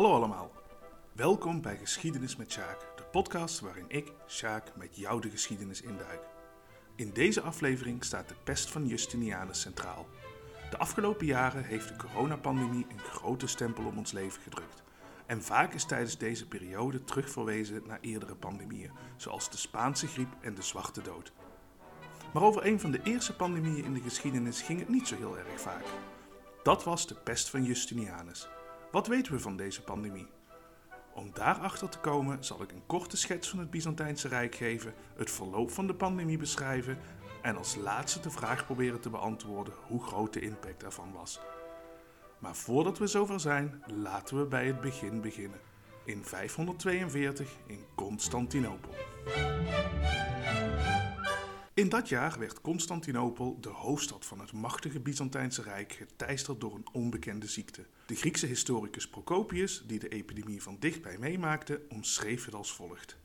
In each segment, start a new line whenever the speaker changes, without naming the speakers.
Hallo allemaal. Welkom bij Geschiedenis met Sjaak, de podcast waarin ik, Sjaak, met jou de geschiedenis induik. In deze aflevering staat de pest van Justinianus centraal. De afgelopen jaren heeft de coronapandemie een grote stempel op ons leven gedrukt. En vaak is tijdens deze periode terugverwezen naar eerdere pandemieën, zoals de Spaanse griep en de Zwarte Dood. Maar over een van de eerste pandemieën in de geschiedenis ging het niet zo heel erg vaak. Dat was de pest van Justinianus. Wat weten we van deze pandemie? Om daarachter te komen zal ik een korte schets van het Byzantijnse Rijk geven, het verloop van de pandemie beschrijven en als laatste de vraag proberen te beantwoorden hoe groot de impact ervan was. Maar voordat we zover zijn, laten we bij het begin beginnen. In 542 in Constantinopel. In dat jaar werd Constantinopel, de hoofdstad van het machtige Byzantijnse Rijk, geteisterd door een onbekende ziekte. De Griekse historicus Procopius, die de epidemie van dichtbij meemaakte, omschreef het als volgt.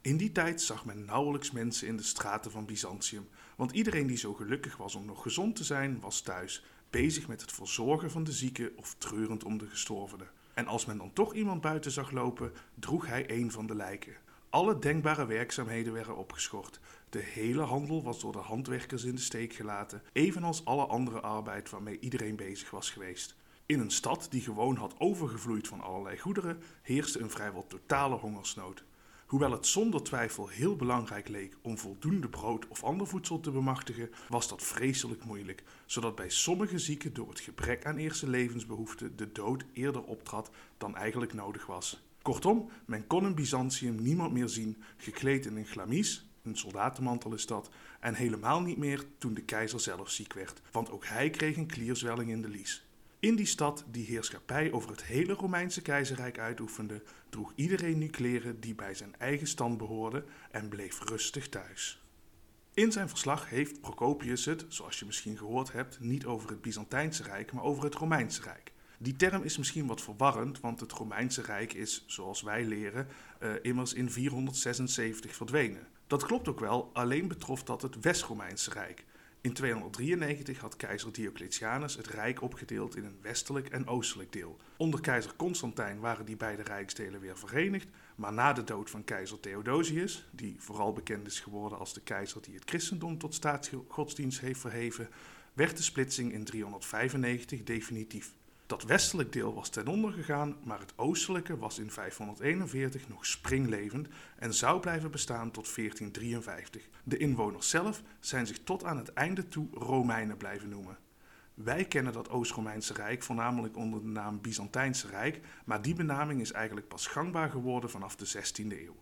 In die tijd zag men nauwelijks mensen in de straten van Byzantium, want iedereen die zo gelukkig was om nog gezond te zijn, was thuis, bezig met het verzorgen van de zieken of treurend om de gestorvenen. En als men dan toch iemand buiten zag lopen, droeg hij een van de lijken. Alle denkbare werkzaamheden werden opgeschort. De hele handel was door de handwerkers in de steek gelaten, evenals alle andere arbeid waarmee iedereen bezig was geweest. In een stad die gewoon had overgevloeid van allerlei goederen, heerste een vrijwel totale hongersnood. Hoewel het zonder twijfel heel belangrijk leek om voldoende brood of ander voedsel te bemachtigen, was dat vreselijk moeilijk, zodat bij sommige zieken door het gebrek aan eerste levensbehoeften de dood eerder optrad dan eigenlijk nodig was. Kortom, men kon in Byzantium niemand meer zien, gekleed in een glamis, een soldatenmantel is dat, en helemaal niet meer toen de keizer zelf ziek werd, want ook hij kreeg een klierzwelling in de lies. In die stad, die heerschappij over het hele Romeinse keizerrijk uitoefende, droeg iedereen nu kleren die bij zijn eigen stand behoorden en bleef rustig thuis. In zijn verslag heeft Procopius het, zoals je misschien gehoord hebt, niet over het Byzantijnse Rijk, maar over het Romeinse Rijk. Die term is misschien wat verwarrend, want het Romeinse Rijk is, zoals wij leren, uh, immers in 476 verdwenen. Dat klopt ook wel, alleen betrof dat het West-Romeinse Rijk. In 293 had keizer Diocletianus het rijk opgedeeld in een westelijk en oostelijk deel. Onder keizer Constantijn waren die beide rijksdelen weer verenigd, maar na de dood van keizer Theodosius, die vooral bekend is geworden als de keizer die het christendom tot staatsgodsdienst heeft verheven, werd de splitsing in 395 definitief. Dat westelijk deel was ten onder gegaan, maar het oostelijke was in 541 nog springlevend en zou blijven bestaan tot 1453. De inwoners zelf zijn zich tot aan het einde toe Romeinen blijven noemen. Wij kennen dat Oost-Romeinse Rijk voornamelijk onder de naam Byzantijnse Rijk, maar die benaming is eigenlijk pas gangbaar geworden vanaf de 16e eeuw.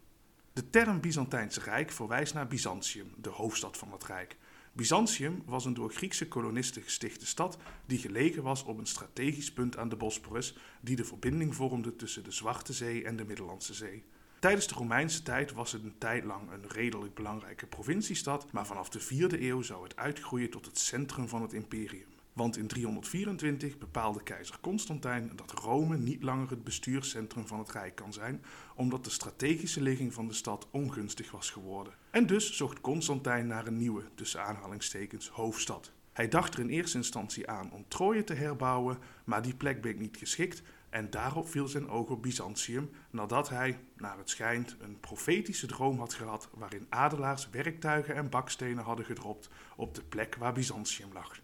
De term Byzantijnse Rijk verwijst naar Byzantium, de hoofdstad van het Rijk. Byzantium was een door Griekse kolonisten gestichte stad die gelegen was op een strategisch punt aan de Bosporus, die de verbinding vormde tussen de Zwarte Zee en de Middellandse Zee. Tijdens de Romeinse tijd was het een tijd lang een redelijk belangrijke provinciestad, maar vanaf de 4e eeuw zou het uitgroeien tot het centrum van het imperium. Want in 324 bepaalde keizer Constantijn dat Rome niet langer het bestuurscentrum van het Rijk kan zijn, omdat de strategische ligging van de stad ongunstig was geworden. En dus zocht Constantijn naar een nieuwe, tussen aanhalingstekens, hoofdstad. Hij dacht er in eerste instantie aan om Troje te herbouwen, maar die plek bleek niet geschikt en daarop viel zijn oog op Byzantium nadat hij, naar het schijnt, een profetische droom had gehad waarin adelaars werktuigen en bakstenen hadden gedropt op de plek waar Byzantium lag.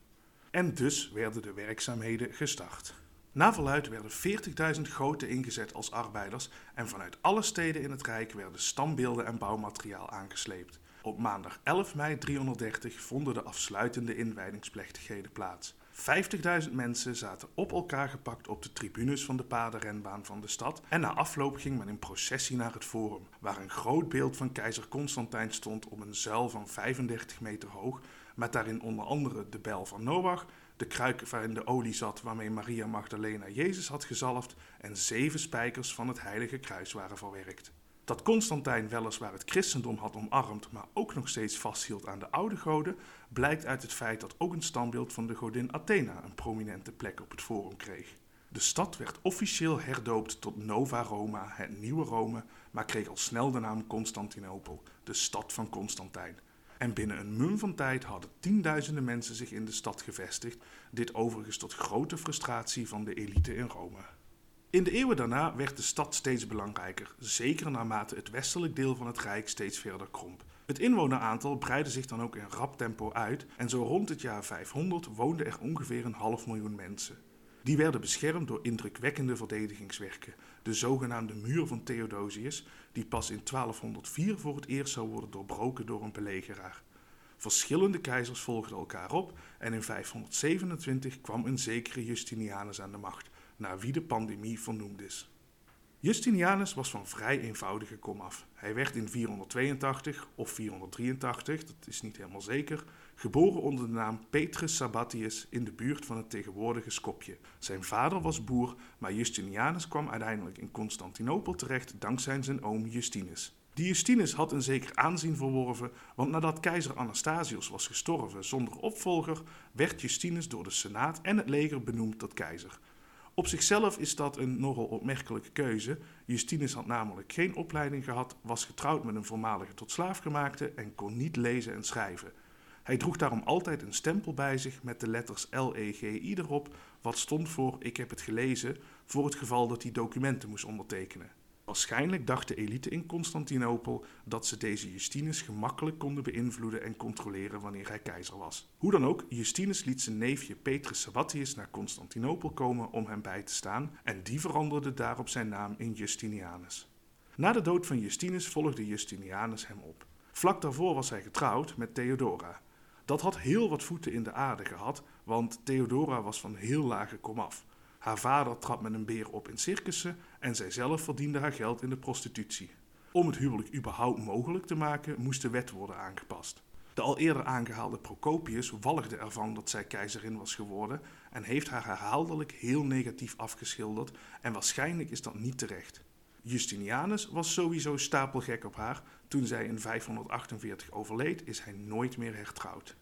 En dus werden de werkzaamheden gestart. Na verluid werden 40.000 goten ingezet als arbeiders en vanuit alle steden in het Rijk werden standbeelden en bouwmateriaal aangesleept. Op maandag 11 mei 330 vonden de afsluitende inwijdingsplechtigheden plaats. 50.000 mensen zaten op elkaar gepakt op de tribunes van de paardenrenbaan van de stad en na afloop ging men in processie naar het forum, waar een groot beeld van keizer Constantijn stond op een zuil van 35 meter hoog, met daarin onder andere de bel van Noach, de kruik waarin de olie zat waarmee Maria Magdalena Jezus had gezalfd en zeven spijkers van het heilige kruis waren verwerkt. Dat Constantijn weliswaar het christendom had omarmd, maar ook nog steeds vasthield aan de oude goden, blijkt uit het feit dat ook een standbeeld van de godin Athena een prominente plek op het forum kreeg. De stad werd officieel herdoopt tot Nova Roma, het nieuwe Rome, maar kreeg al snel de naam Constantinopel, de stad van Constantijn. En binnen een mum van tijd hadden tienduizenden mensen zich in de stad gevestigd, dit overigens tot grote frustratie van de elite in Rome. In de eeuwen daarna werd de stad steeds belangrijker, zeker naarmate het westelijk deel van het rijk steeds verder kromp. Het inwoneraantal breidde zich dan ook in rap tempo uit en zo rond het jaar 500 woonden er ongeveer een half miljoen mensen. Die werden beschermd door indrukwekkende verdedigingswerken, de zogenaamde Muur van Theodosius, die pas in 1204 voor het eerst zou worden doorbroken door een belegeraar. Verschillende keizers volgden elkaar op en in 527 kwam een zekere Justinianus aan de macht, naar wie de pandemie vernoemd is. Justinianus was van vrij eenvoudige komaf. Hij werd in 482 of 483, dat is niet helemaal zeker, geboren onder de naam Petrus Sabatius in de buurt van het tegenwoordige Skopje. Zijn vader was boer, maar Justinianus kwam uiteindelijk in Constantinopel terecht dankzij zijn oom Justinus. Die Justinus had een zeker aanzien verworven, want nadat keizer Anastasius was gestorven zonder opvolger, werd Justinus door de Senaat en het leger benoemd tot keizer. Op zichzelf is dat een nogal opmerkelijke keuze. Justinus had namelijk geen opleiding gehad, was getrouwd met een voormalige tot slaaf gemaakte en kon niet lezen en schrijven. Hij droeg daarom altijd een stempel bij zich met de letters LEGI erop, wat stond voor ik heb het gelezen, voor het geval dat hij documenten moest ondertekenen. Waarschijnlijk dacht de elite in Constantinopel dat ze deze Justinus gemakkelijk konden beïnvloeden en controleren wanneer hij keizer was. Hoe dan ook, Justinus liet zijn neefje Petrus Sabatius naar Constantinopel komen om hem bij te staan en die veranderde daarop zijn naam in Justinianus. Na de dood van Justinus volgde Justinianus hem op. Vlak daarvoor was hij getrouwd met Theodora. Dat had heel wat voeten in de aarde gehad, want Theodora was van heel lage komaf. Haar vader trad met een beer op in circussen en zijzelf verdiende haar geld in de prostitutie. Om het huwelijk überhaupt mogelijk te maken, moest de wet worden aangepast. De al eerder aangehaalde Procopius walgde ervan dat zij keizerin was geworden en heeft haar herhaaldelijk heel negatief afgeschilderd en waarschijnlijk is dat niet terecht. Justinianus was sowieso stapelgek op haar. Toen zij in 548 overleed, is hij nooit meer hertrouwd.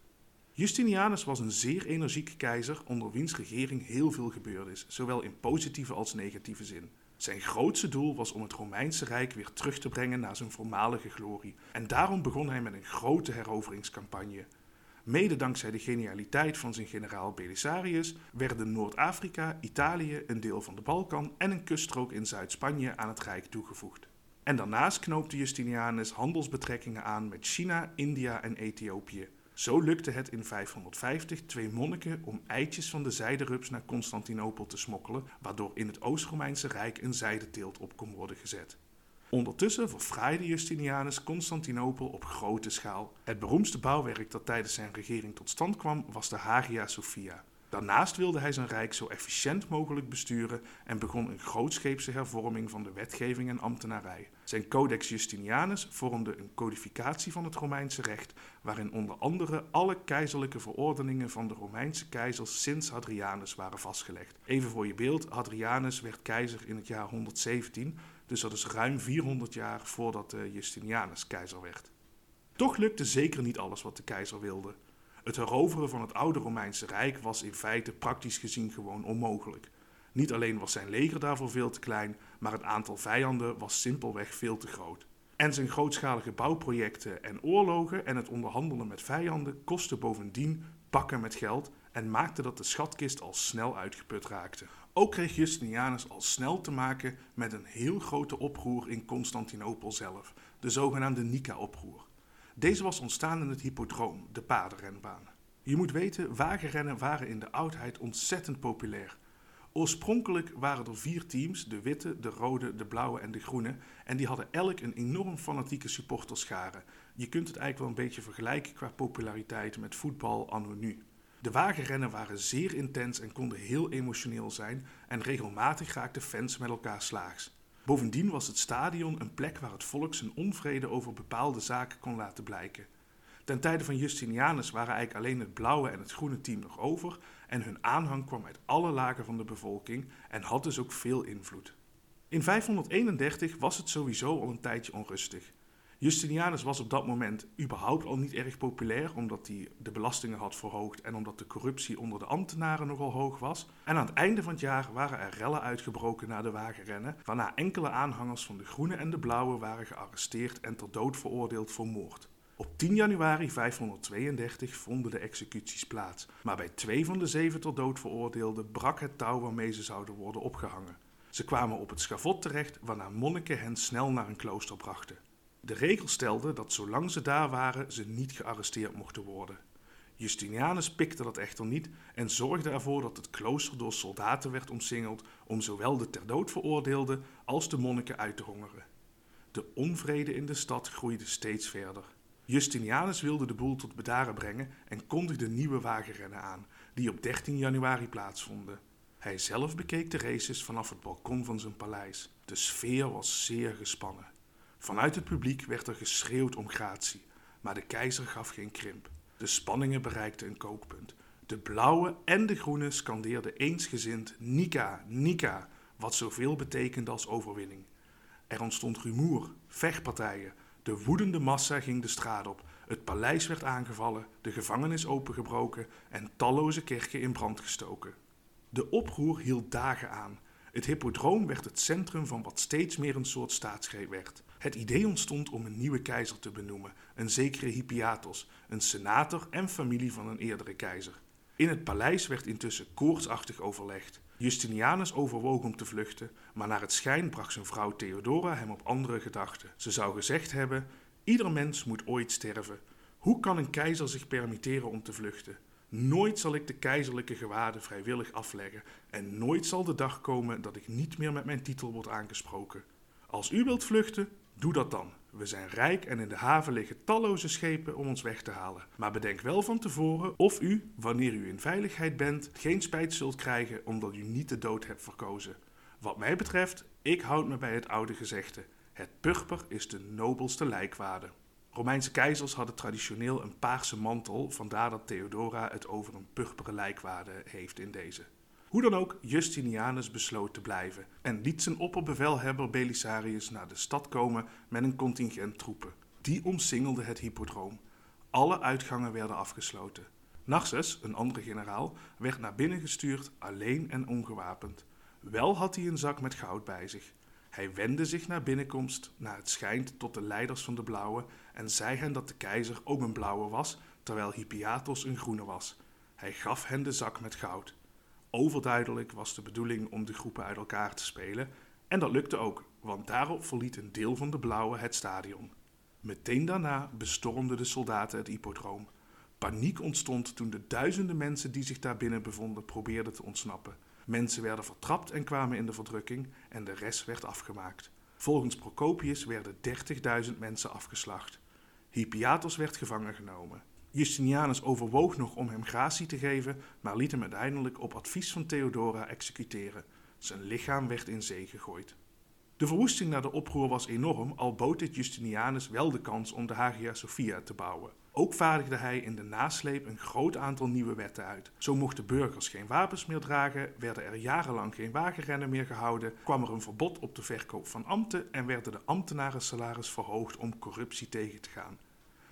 Justinianus was een zeer energieke keizer onder wiens regering heel veel gebeurd is, zowel in positieve als negatieve zin. Zijn grootste doel was om het Romeinse Rijk weer terug te brengen naar zijn voormalige glorie. En daarom begon hij met een grote heroveringscampagne. Mede dankzij de genialiteit van zijn generaal Belisarius werden Noord-Afrika, Italië, een deel van de Balkan en een kuststrook in Zuid-Spanje aan het Rijk toegevoegd. En daarnaast knoopte Justinianus handelsbetrekkingen aan met China, India en Ethiopië. Zo lukte het in 550 twee monniken om eitjes van de zijderups naar Constantinopel te smokkelen, waardoor in het Oost-Romeinse Rijk een zijdeteelt op kon worden gezet. Ondertussen verfraaide Justinianus Constantinopel op grote schaal. Het beroemdste bouwwerk dat tijdens zijn regering tot stand kwam was de Hagia Sophia. Daarnaast wilde hij zijn rijk zo efficiënt mogelijk besturen en begon een grootscheepse hervorming van de wetgeving en ambtenarij. Zijn Codex Justinianus vormde een codificatie van het Romeinse recht, waarin onder andere alle keizerlijke verordeningen van de Romeinse keizers sinds Hadrianus waren vastgelegd. Even voor je beeld, Hadrianus werd keizer in het jaar 117, dus dat is ruim 400 jaar voordat eh, Justinianus keizer werd. Toch lukte zeker niet alles wat de keizer wilde. Het heroveren van het oude Romeinse Rijk was in feite praktisch gezien gewoon onmogelijk. Niet alleen was zijn leger daarvoor veel te klein, maar het aantal vijanden was simpelweg veel te groot. En zijn grootschalige bouwprojecten en oorlogen en het onderhandelen met vijanden kostten bovendien pakken met geld en maakte dat de schatkist al snel uitgeput raakte. Ook kreeg Justinianus al snel te maken met een heel grote oproer in Constantinopel zelf, de zogenaamde Nika-oproer. Deze was ontstaan in het hippodroom, de paardenrenbaan. Je moet weten, wagenrennen waren in de oudheid ontzettend populair. Oorspronkelijk waren er vier teams, de witte, de rode, de blauwe en de groene, en die hadden elk een enorm fanatieke supporterschare. Je kunt het eigenlijk wel een beetje vergelijken qua populariteit met voetbal anno nu. De wagenrennen waren zeer intens en konden heel emotioneel zijn en regelmatig raakten fans met elkaar slaags. Bovendien was het stadion een plek waar het volk zijn onvrede over bepaalde zaken kon laten blijken. Ten tijde van Justinianus waren eigenlijk alleen het blauwe en het groene team nog over en hun aanhang kwam uit alle lagen van de bevolking en had dus ook veel invloed. In 531 was het sowieso al een tijdje onrustig. Justinianus was op dat moment überhaupt al niet erg populair, omdat hij de belastingen had verhoogd en omdat de corruptie onder de ambtenaren nogal hoog was. En aan het einde van het jaar waren er rellen uitgebroken na de wagenrennen, waarna enkele aanhangers van de groene en de blauwe waren gearresteerd en ter dood veroordeeld voor moord. Op 10 januari 532 vonden de executies plaats, maar bij twee van de zeven ter dood veroordeelden brak het touw waarmee ze zouden worden opgehangen. Ze kwamen op het schavot terecht, waarna monniken hen snel naar een klooster brachten. De regel stelde dat zolang ze daar waren, ze niet gearresteerd mochten worden. Justinianus pikte dat echter niet en zorgde ervoor dat het klooster door soldaten werd omsingeld om zowel de ter dood veroordeelden als de monniken uit te hongeren. De onvrede in de stad groeide steeds verder. Justinianus wilde de boel tot bedaren brengen en kondigde nieuwe wagenrennen aan, die op 13 januari plaatsvonden. Hij zelf bekeek de races vanaf het balkon van zijn paleis. De sfeer was zeer gespannen. Vanuit het publiek werd er geschreeuwd om gratie, maar de keizer gaf geen krimp. De spanningen bereikten een kookpunt. De blauwe en de groene scandeerden eensgezind Nika, Nika, wat zoveel betekende als overwinning. Er ontstond rumoer, vechtpartijen. De woedende massa ging de straat op. Het paleis werd aangevallen, de gevangenis opengebroken en talloze kerken in brand gestoken. De oproer hield dagen aan. Het hippodroom werd het centrum van wat steeds meer een soort staatsgreep werd. Het idee ontstond om een nieuwe keizer te benoemen, een zekere Hippiatos, een senator en familie van een eerdere keizer. In het paleis werd intussen koortsachtig overlegd. Justinianus overwoog om te vluchten, maar naar het schijn bracht zijn vrouw Theodora hem op andere gedachten. Ze zou gezegd hebben: Ieder mens moet ooit sterven. Hoe kan een keizer zich permitteren om te vluchten? Nooit zal ik de keizerlijke gewaden vrijwillig afleggen en nooit zal de dag komen dat ik niet meer met mijn titel word aangesproken. Als u wilt vluchten, doe dat dan. We zijn rijk en in de haven liggen talloze schepen om ons weg te halen. Maar bedenk wel van tevoren of u, wanneer u in veiligheid bent, geen spijt zult krijgen omdat u niet de dood hebt verkozen. Wat mij betreft, ik houd me bij het oude gezegde: het purper is de nobelste lijkwade. Romeinse keizers hadden traditioneel een paarse mantel, vandaar dat Theodora het over een purperen lijkwade heeft in deze. Hoe dan ook, Justinianus besloot te blijven en liet zijn opperbevelhebber Belisarius naar de stad komen met een contingent troepen. Die omsingelde het hippodroom. Alle uitgangen werden afgesloten. Narses, een andere generaal, werd naar binnen gestuurd, alleen en ongewapend. Wel had hij een zak met goud bij zich. Hij wendde zich naar binnenkomst, naar het schijnt, tot de leiders van de Blauwe en zei hen dat de keizer ook een blauwe was, terwijl Hippiatos een groene was. Hij gaf hen de zak met goud. Overduidelijk was de bedoeling om de groepen uit elkaar te spelen, en dat lukte ook, want daarop verliet een deel van de blauwe het stadion. Meteen daarna bestormden de soldaten het hippodroom. Paniek ontstond toen de duizenden mensen die zich daar binnen bevonden probeerden te ontsnappen. Mensen werden vertrapt en kwamen in de verdrukking en de rest werd afgemaakt. Volgens Procopius werden 30.000 mensen afgeslacht. Hippiatos werd gevangen genomen. Justinianus overwoog nog om hem gratie te geven, maar liet hem uiteindelijk op advies van Theodora executeren. Zijn lichaam werd in zee gegooid. De verwoesting na de oproer was enorm, al bood dit Justinianus wel de kans om de Hagia Sophia te bouwen. Ook vaardigde hij in de nasleep een groot aantal nieuwe wetten uit. Zo mochten burgers geen wapens meer dragen, werden er jarenlang geen wagenrennen meer gehouden, kwam er een verbod op de verkoop van ambten en werden de ambtenaren salaris verhoogd om corruptie tegen te gaan.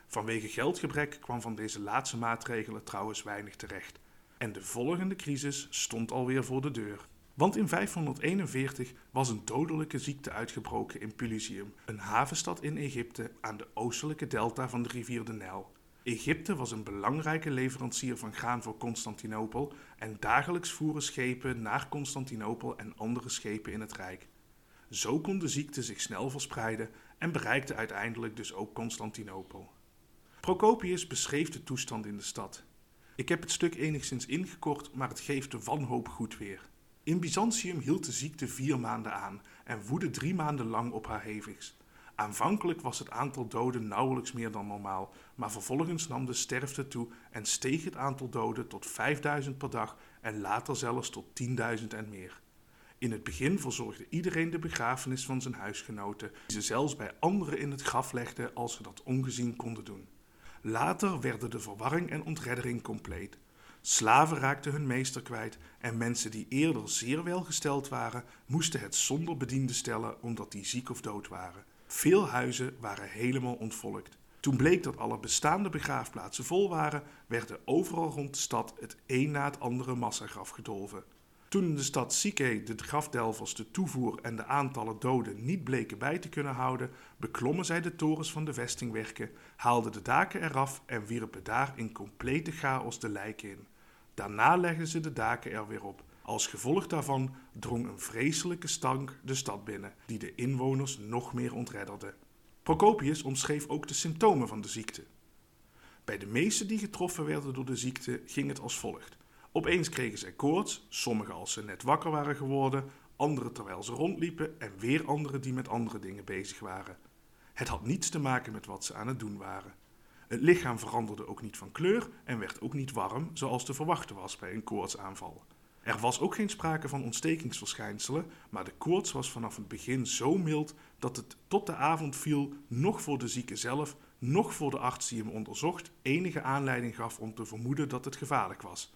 Vanwege geldgebrek kwam van deze laatste maatregelen trouwens weinig terecht. En de volgende crisis stond alweer voor de deur. Want in 541 was een dodelijke ziekte uitgebroken in Pelusium, een havenstad in Egypte aan de oostelijke delta van de rivier de Nijl. Egypte was een belangrijke leverancier van graan voor Constantinopel en dagelijks voeren schepen naar Constantinopel en andere schepen in het Rijk. Zo kon de ziekte zich snel verspreiden en bereikte uiteindelijk dus ook Constantinopel. Procopius beschreef de toestand in de stad. Ik heb het stuk enigszins ingekort, maar het geeft de wanhoop goed weer. In Byzantium hield de ziekte vier maanden aan en woedde drie maanden lang op haar hevigst. Aanvankelijk was het aantal doden nauwelijks meer dan normaal, maar vervolgens nam de sterfte toe en steeg het aantal doden tot 5000 per dag en later zelfs tot 10.000 en meer. In het begin verzorgde iedereen de begrafenis van zijn huisgenoten, die ze zelfs bij anderen in het graf legden als ze dat ongezien konden doen. Later werden de verwarring en ontreddering compleet. Slaven raakten hun meester kwijt en mensen die eerder zeer welgesteld waren, moesten het zonder bediende stellen omdat die ziek of dood waren. Veel huizen waren helemaal ontvolkt. Toen bleek dat alle bestaande begraafplaatsen vol waren, werden overal rond de stad het een na het andere massagraf gedolven. Toen de stad Psyche de grafdelvers de toevoer en de aantallen doden niet bleken bij te kunnen houden, beklommen zij de torens van de vestingwerken, haalden de daken eraf en wierpen daar in complete chaos de lijken in. Daarna legden ze de daken er weer op. Als gevolg daarvan drong een vreselijke stank de stad binnen, die de inwoners nog meer ontredderde. Procopius omschreef ook de symptomen van de ziekte. Bij de meesten die getroffen werden door de ziekte ging het als volgt. Opeens kregen zij koorts, sommigen als ze net wakker waren geworden, anderen terwijl ze rondliepen en weer anderen die met andere dingen bezig waren. Het had niets te maken met wat ze aan het doen waren. Het lichaam veranderde ook niet van kleur en werd ook niet warm, zoals te verwachten was bij een koortsaanval. Er was ook geen sprake van ontstekingsverschijnselen, maar de koorts was vanaf het begin zo mild dat het tot de avond viel, nog voor de zieke zelf, nog voor de arts die hem onderzocht, enige aanleiding gaf om te vermoeden dat het gevaarlijk was.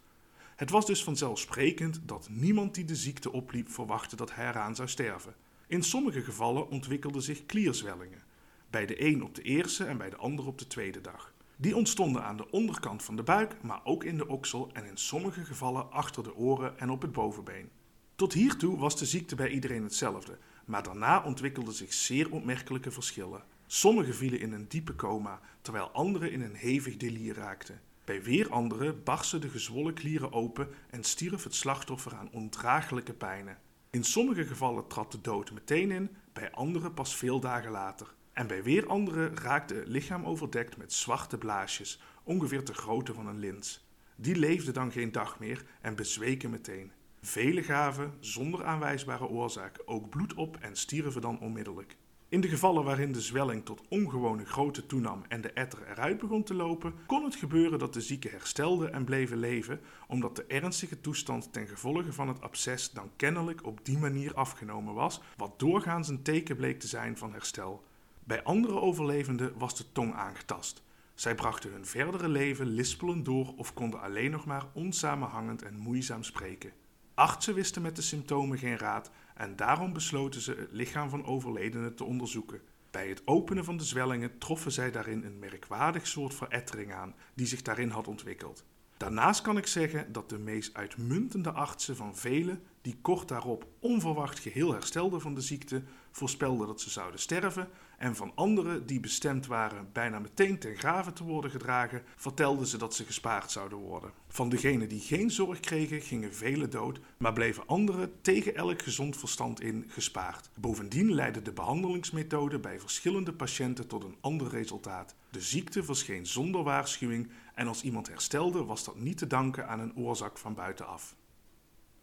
Het was dus vanzelfsprekend dat niemand die de ziekte opliep verwachtte dat hij eraan zou sterven. In sommige gevallen ontwikkelden zich klierzwellingen, bij de een op de eerste en bij de ander op de tweede dag. Die ontstonden aan de onderkant van de buik, maar ook in de oksel en in sommige gevallen achter de oren en op het bovenbeen. Tot hiertoe was de ziekte bij iedereen hetzelfde, maar daarna ontwikkelden zich zeer opmerkelijke verschillen. Sommigen vielen in een diepe coma, terwijl anderen in een hevig delier raakten. Bij weer anderen barsten de gezwollen klieren open en stierf het slachtoffer aan ondraaglijke pijnen. In sommige gevallen trad de dood meteen in, bij anderen pas veel dagen later. En bij weer anderen raakte het lichaam overdekt met zwarte blaasjes, ongeveer de grootte van een lint. Die leefden dan geen dag meer en bezweken meteen. Vele gaven, zonder aanwijsbare oorzaak, ook bloed op en stierven dan onmiddellijk. In de gevallen waarin de zwelling tot ongewone grootte toenam en de etter eruit begon te lopen, kon het gebeuren dat de zieke herstelde en bleven leven, omdat de ernstige toestand ten gevolge van het absces dan kennelijk op die manier afgenomen was, wat doorgaans een teken bleek te zijn van herstel. Bij andere overlevenden was de tong aangetast. Zij brachten hun verdere leven lispelend door of konden alleen nog maar onsamenhangend en moeizaam spreken. Artsen wisten met de symptomen geen raad en daarom besloten ze het lichaam van overledenen te onderzoeken. Bij het openen van de zwellingen troffen zij daarin een merkwaardig soort verettering aan die zich daarin had ontwikkeld. Daarnaast kan ik zeggen dat de meest uitmuntende artsen van velen, die kort daarop onverwacht geheel herstelden van de ziekte, voorspelden dat ze zouden sterven, en van anderen die bestemd waren bijna meteen ten grave te worden gedragen, vertelden ze dat ze gespaard zouden worden. Van degenen die geen zorg kregen, gingen velen dood, maar bleven anderen tegen elk gezond verstand in gespaard. Bovendien leidde de behandelingsmethode bij verschillende patiënten tot een ander resultaat. De ziekte verscheen zonder waarschuwing en als iemand herstelde, was dat niet te danken aan een oorzaak van buitenaf.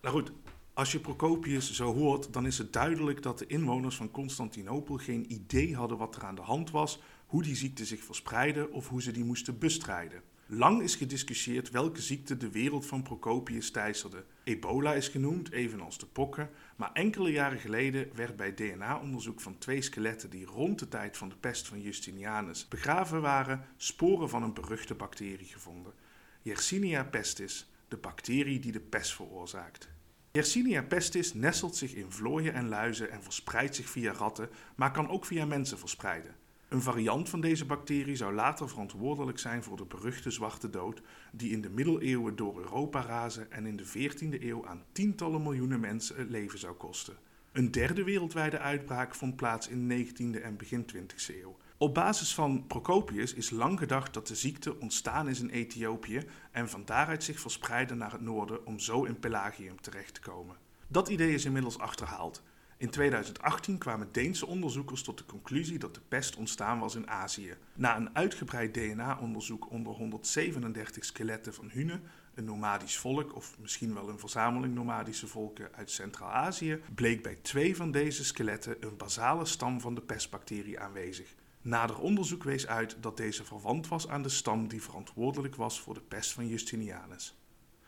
Nou goed, als je Procopius zo hoort, dan is het duidelijk dat de inwoners van Constantinopel geen idee hadden wat er aan de hand was, hoe die ziekte zich verspreidde of hoe ze die moesten bestrijden. Lang is gediscussieerd welke ziekte de wereld van Procopius teisterde. Ebola is genoemd, evenals de pokken, maar enkele jaren geleden werd bij DNA-onderzoek van twee skeletten die rond de tijd van de pest van Justinianus begraven waren, sporen van een beruchte bacterie gevonden. Yersinia pestis, de bacterie die de pest veroorzaakt. Yersinia pestis nestelt zich in vlooien en luizen en verspreidt zich via ratten, maar kan ook via mensen verspreiden. Een variant van deze bacterie zou later verantwoordelijk zijn voor de beruchte zwarte dood, die in de middeleeuwen door Europa razen en in de 14e eeuw aan tientallen miljoenen mensen het leven zou kosten. Een derde wereldwijde uitbraak vond plaats in de 19e en begin 20e eeuw. Op basis van Procopius is lang gedacht dat de ziekte ontstaan is in Ethiopië en van daaruit zich verspreidde naar het noorden om zo in Pelagium terecht te komen. Dat idee is inmiddels achterhaald. In 2018 kwamen Deense onderzoekers tot de conclusie dat de pest ontstaan was in Azië. Na een uitgebreid DNA-onderzoek onder 137 skeletten van Hunen, een nomadisch volk of misschien wel een verzameling nomadische volken uit Centraal-Azië, bleek bij twee van deze skeletten een basale stam van de pestbacterie aanwezig. Nader onderzoek wees uit dat deze verwant was aan de stam die verantwoordelijk was voor de pest van Justinianus.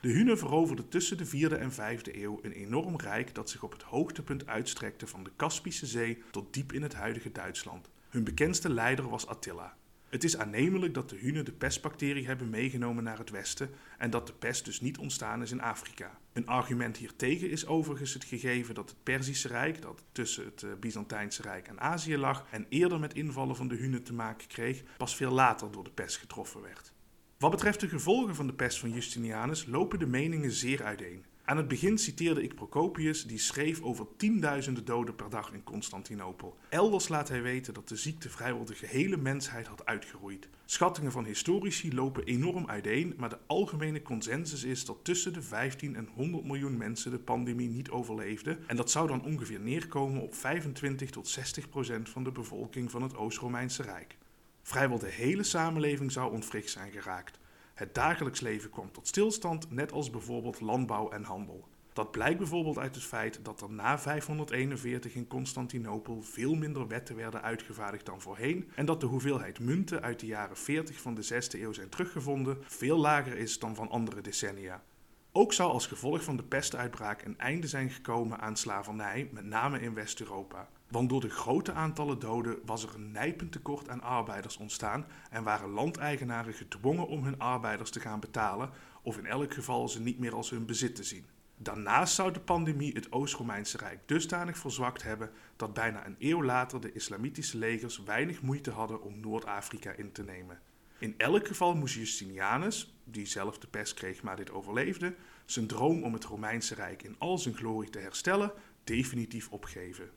De Hunnen veroverden tussen de 4e en 5e eeuw een enorm rijk dat zich op het hoogtepunt uitstrekte van de Kaspische Zee tot diep in het huidige Duitsland. Hun bekendste leider was Attila. Het is aannemelijk dat de Hunnen de pestbacterie hebben meegenomen naar het westen en dat de pest dus niet ontstaan is in Afrika. Een argument hiertegen is overigens het gegeven dat het Perzische Rijk, dat tussen het eh, Byzantijnse Rijk en Azië lag en eerder met invallen van de Hunnen te maken kreeg, pas veel later door de pest getroffen werd. Wat betreft de gevolgen van de pest van Justinianus lopen de meningen zeer uiteen. Aan het begin citeerde ik Procopius, die schreef over tienduizenden doden per dag in Constantinopel. Elders laat hij weten dat de ziekte vrijwel de gehele mensheid had uitgeroeid. Schattingen van historici lopen enorm uiteen, maar de algemene consensus is dat tussen de 15 en 100 miljoen mensen de pandemie niet overleefden. En dat zou dan ongeveer neerkomen op 25 tot 60 procent van de bevolking van het Oost-Romeinse Rijk. Vrijwel de hele samenleving zou ontwricht zijn geraakt. Het dagelijks leven kwam tot stilstand, net als bijvoorbeeld landbouw en handel. Dat blijkt bijvoorbeeld uit het feit dat er na 541 in Constantinopel veel minder wetten werden uitgevaardigd dan voorheen en dat de hoeveelheid munten uit de jaren 40 van de 6e eeuw zijn teruggevonden veel lager is dan van andere decennia. Ook zou als gevolg van de pestuitbraak een einde zijn gekomen aan slavernij, met name in West-Europa. Want door de grote aantallen doden was er een nijpend tekort aan arbeiders ontstaan en waren landeigenaren gedwongen om hun arbeiders te gaan betalen of in elk geval ze niet meer als hun bezit te zien. Daarnaast zou de pandemie het Oost-Romeinse Rijk dusdanig verzwakt hebben dat bijna een eeuw later de islamitische legers weinig moeite hadden om Noord-Afrika in te nemen. In elk geval moest Justinianus, die zelf de pest kreeg maar dit overleefde, zijn droom om het Romeinse Rijk in al zijn glorie te herstellen definitief opgeven.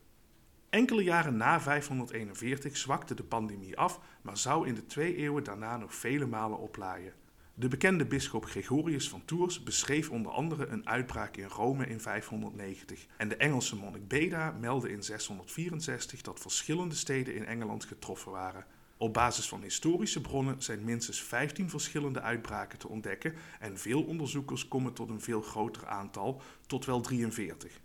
Enkele jaren na 541 zwakte de pandemie af, maar zou in de twee eeuwen daarna nog vele malen oplaaien. De bekende bisschop Gregorius van Tours beschreef onder andere een uitbraak in Rome in 590 en de Engelse monnik Beda meldde in 664 dat verschillende steden in Engeland getroffen waren. Op basis van historische bronnen zijn minstens 15 verschillende uitbraken te ontdekken en veel onderzoekers komen tot een veel groter aantal, tot wel 43.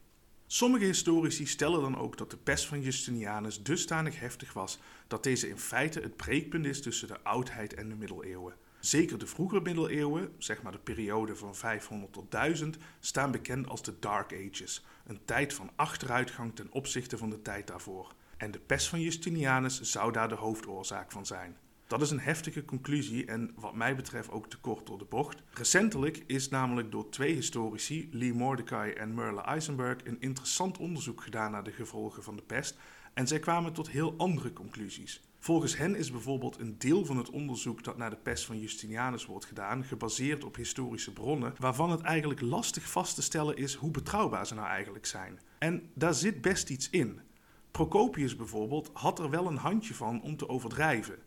Sommige historici stellen dan ook dat de pest van Justinianus dusdanig heftig was dat deze in feite het breekpunt is tussen de oudheid en de middeleeuwen. Zeker de vroege middeleeuwen, zeg maar de periode van 500 tot 1000, staan bekend als de Dark Ages, een tijd van achteruitgang ten opzichte van de tijd daarvoor. En de pest van Justinianus zou daar de hoofdoorzaak van zijn. Dat is een heftige conclusie en wat mij betreft ook te kort door de bocht. Recentelijk is namelijk door twee historici, Lee Mordecai en Merle Eisenberg, een interessant onderzoek gedaan naar de gevolgen van de pest en zij kwamen tot heel andere conclusies. Volgens hen is bijvoorbeeld een deel van het onderzoek dat naar de pest van Justinianus wordt gedaan gebaseerd op historische bronnen, waarvan het eigenlijk lastig vast te stellen is hoe betrouwbaar ze nou eigenlijk zijn. En daar zit best iets in. Procopius bijvoorbeeld had er wel een handje van om te overdrijven.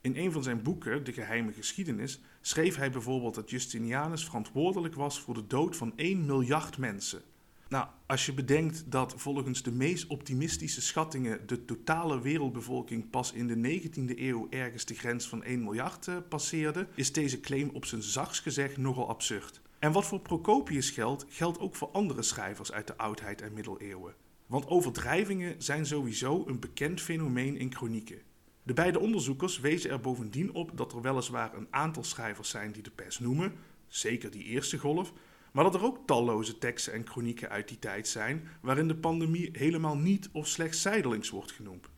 In een van zijn boeken, De Geheime Geschiedenis, schreef hij bijvoorbeeld dat Justinianus verantwoordelijk was voor de dood van 1 miljard mensen. Nou, als je bedenkt dat volgens de meest optimistische schattingen de totale wereldbevolking pas in de 19e eeuw ergens de grens van 1 miljard uh, passeerde, is deze claim op zijn zachts gezegd nogal absurd. En wat voor Procopius geldt, geldt ook voor andere schrijvers uit de oudheid en middeleeuwen. Want overdrijvingen zijn sowieso een bekend fenomeen in chronieken. De beide onderzoekers wezen er bovendien op dat er weliswaar een aantal schrijvers zijn die de pers noemen, zeker die eerste golf, maar dat er ook talloze teksten en chronieken uit die tijd zijn waarin de pandemie helemaal niet of slechts zijdelings wordt genoemd.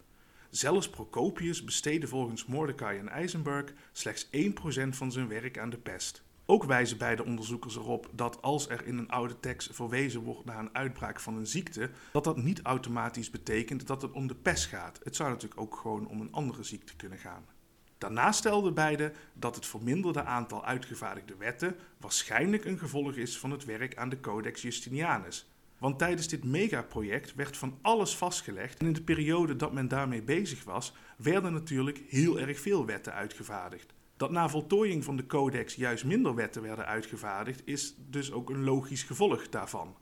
Zelfs Procopius besteedde volgens Mordecai en Eisenberg slechts 1% van zijn werk aan de pest. Ook wijzen beide onderzoekers erop dat als er in een oude tekst verwezen wordt naar een uitbraak van een ziekte, dat dat niet automatisch betekent dat het om de pest gaat. Het zou natuurlijk ook gewoon om een andere ziekte kunnen gaan. Daarnaast stelden beide dat het verminderde aantal uitgevaardigde wetten waarschijnlijk een gevolg is van het werk aan de Codex Justinianus. Want tijdens dit megaproject werd van alles vastgelegd en in de periode dat men daarmee bezig was, werden natuurlijk heel erg veel wetten uitgevaardigd. Dat na voltooiing van de codex juist minder wetten werden uitgevaardigd, is dus ook een logisch gevolg daarvan.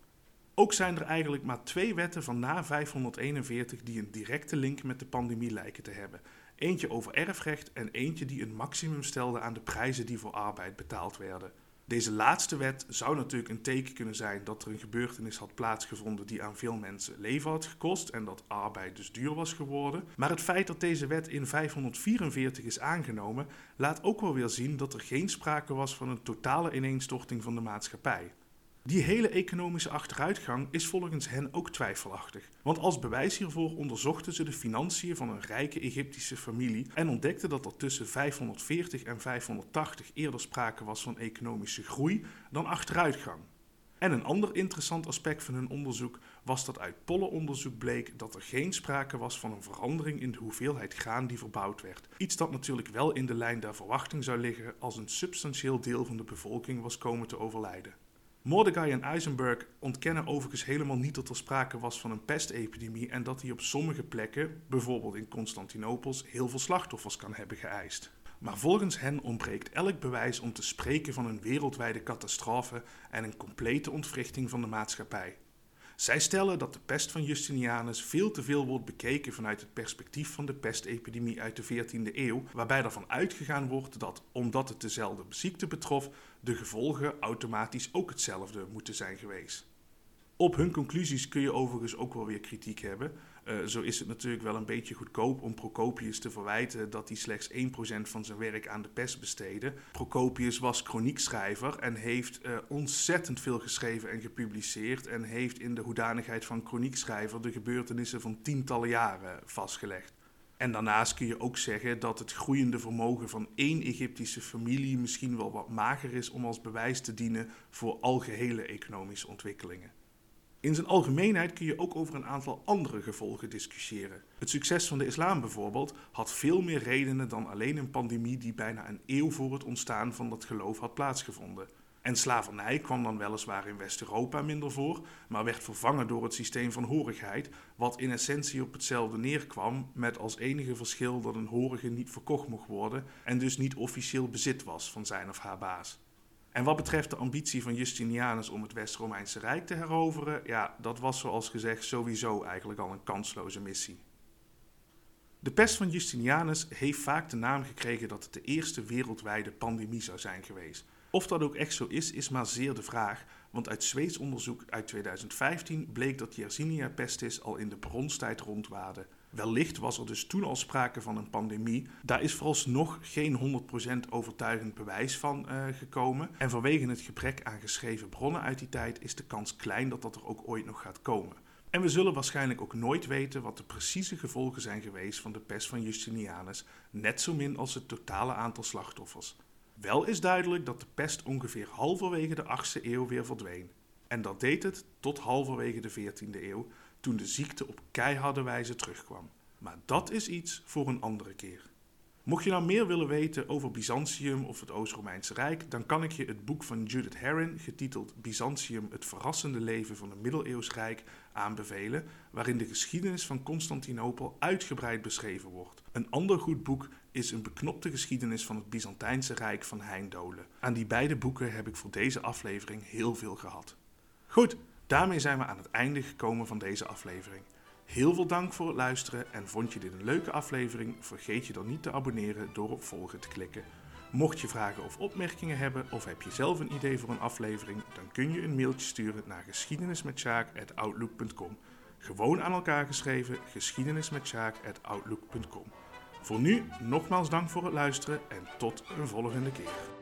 Ook zijn er eigenlijk maar twee wetten van na 541 die een directe link met de pandemie lijken te hebben. Eentje over erfrecht en eentje die een maximum stelde aan de prijzen die voor arbeid betaald werden. Deze laatste wet zou natuurlijk een teken kunnen zijn dat er een gebeurtenis had plaatsgevonden die aan veel mensen leven had gekost en dat arbeid dus duur was geworden. Maar het feit dat deze wet in 544 is aangenomen, laat ook wel weer zien dat er geen sprake was van een totale ineenstorting van de maatschappij. Die hele economische achteruitgang is volgens hen ook twijfelachtig. Want als bewijs hiervoor onderzochten ze de financiën van een rijke Egyptische familie en ontdekten dat er tussen 540 en 580 eerder sprake was van economische groei dan achteruitgang. En een ander interessant aspect van hun onderzoek was dat uit pollenonderzoek bleek dat er geen sprake was van een verandering in de hoeveelheid graan die verbouwd werd. Iets dat natuurlijk wel in de lijn der verwachting zou liggen als een substantieel deel van de bevolking was komen te overlijden. Mordecai en Eisenberg ontkennen overigens helemaal niet dat er sprake was van een pestepidemie en dat die op sommige plekken, bijvoorbeeld in Constantinopels, heel veel slachtoffers kan hebben geëist. Maar volgens hen ontbreekt elk bewijs om te spreken van een wereldwijde catastrofe en een complete ontwrichting van de maatschappij. Zij stellen dat de pest van Justinianus veel te veel wordt bekeken vanuit het perspectief van de pestepidemie uit de 14e eeuw, waarbij ervan uitgegaan wordt dat, omdat het dezelfde ziekte betrof, de gevolgen automatisch ook hetzelfde moeten zijn geweest. Op hun conclusies kun je overigens ook wel weer kritiek hebben. Uh, zo is het natuurlijk wel een beetje goedkoop om Procopius te verwijten dat hij slechts 1% van zijn werk aan de pest besteedde. Procopius was chroniekschrijver en heeft uh, ontzettend veel geschreven en gepubliceerd en heeft in de hoedanigheid van chroniekschrijver de gebeurtenissen van tientallen jaren vastgelegd. En daarnaast kun je ook zeggen dat het groeiende vermogen van één Egyptische familie misschien wel wat mager is om als bewijs te dienen voor algehele economische ontwikkelingen. In zijn algemeenheid kun je ook over een aantal andere gevolgen discussiëren. Het succes van de islam bijvoorbeeld had veel meer redenen dan alleen een pandemie die bijna een eeuw voor het ontstaan van dat geloof had plaatsgevonden. En slavernij kwam dan weliswaar in West-Europa minder voor, maar werd vervangen door het systeem van horigheid, wat in essentie op hetzelfde neerkwam, met als enige verschil dat een horige niet verkocht mocht worden en dus niet officieel bezit was van zijn of haar baas. En wat betreft de ambitie van Justinianus om het West-Romeinse Rijk te heroveren, ja, dat was zoals gezegd sowieso eigenlijk al een kansloze missie. De pest van Justinianus heeft vaak de naam gekregen dat het de eerste wereldwijde pandemie zou zijn geweest. Of dat ook echt zo is, is maar zeer de vraag, want uit Zweeds onderzoek uit 2015 bleek dat Yersinia pestis al in de bronstijd rondwaarde. Wellicht was er dus toen al sprake van een pandemie. Daar is vooralsnog geen 100% overtuigend bewijs van uh, gekomen. En vanwege het gebrek aan geschreven bronnen uit die tijd is de kans klein dat dat er ook ooit nog gaat komen. En we zullen waarschijnlijk ook nooit weten wat de precieze gevolgen zijn geweest van de pest van Justinianus, net zo min als het totale aantal slachtoffers. Wel is duidelijk dat de pest ongeveer halverwege de 8e eeuw weer verdween. En dat deed het tot halverwege de 14e eeuw, toen de ziekte op keiharde wijze terugkwam. Maar dat is iets voor een andere keer. Mocht je nou meer willen weten over Byzantium of het Oost-Romeinse Rijk, dan kan ik je het boek van Judith Herrin, getiteld Byzantium, het verrassende leven van een middeleeuws rijk, aanbevelen, waarin de geschiedenis van Constantinopel uitgebreid beschreven wordt. Een ander goed boek is een beknopte geschiedenis van het Byzantijnse Rijk van Heindolen. Aan die beide boeken heb ik voor deze aflevering heel veel gehad. Goed, daarmee zijn we aan het einde gekomen van deze aflevering. Heel veel dank voor het luisteren en vond je dit een leuke aflevering? Vergeet je dan niet te abonneren door op volgen te klikken. Mocht je vragen of opmerkingen hebben of heb je zelf een idee voor een aflevering, dan kun je een mailtje sturen naar geschiedenismetsjaak.outlook.com. Gewoon aan elkaar geschreven geschiedenismetsjaak.outlook.com. Voor nu nogmaals dank voor het luisteren en tot een volgende keer.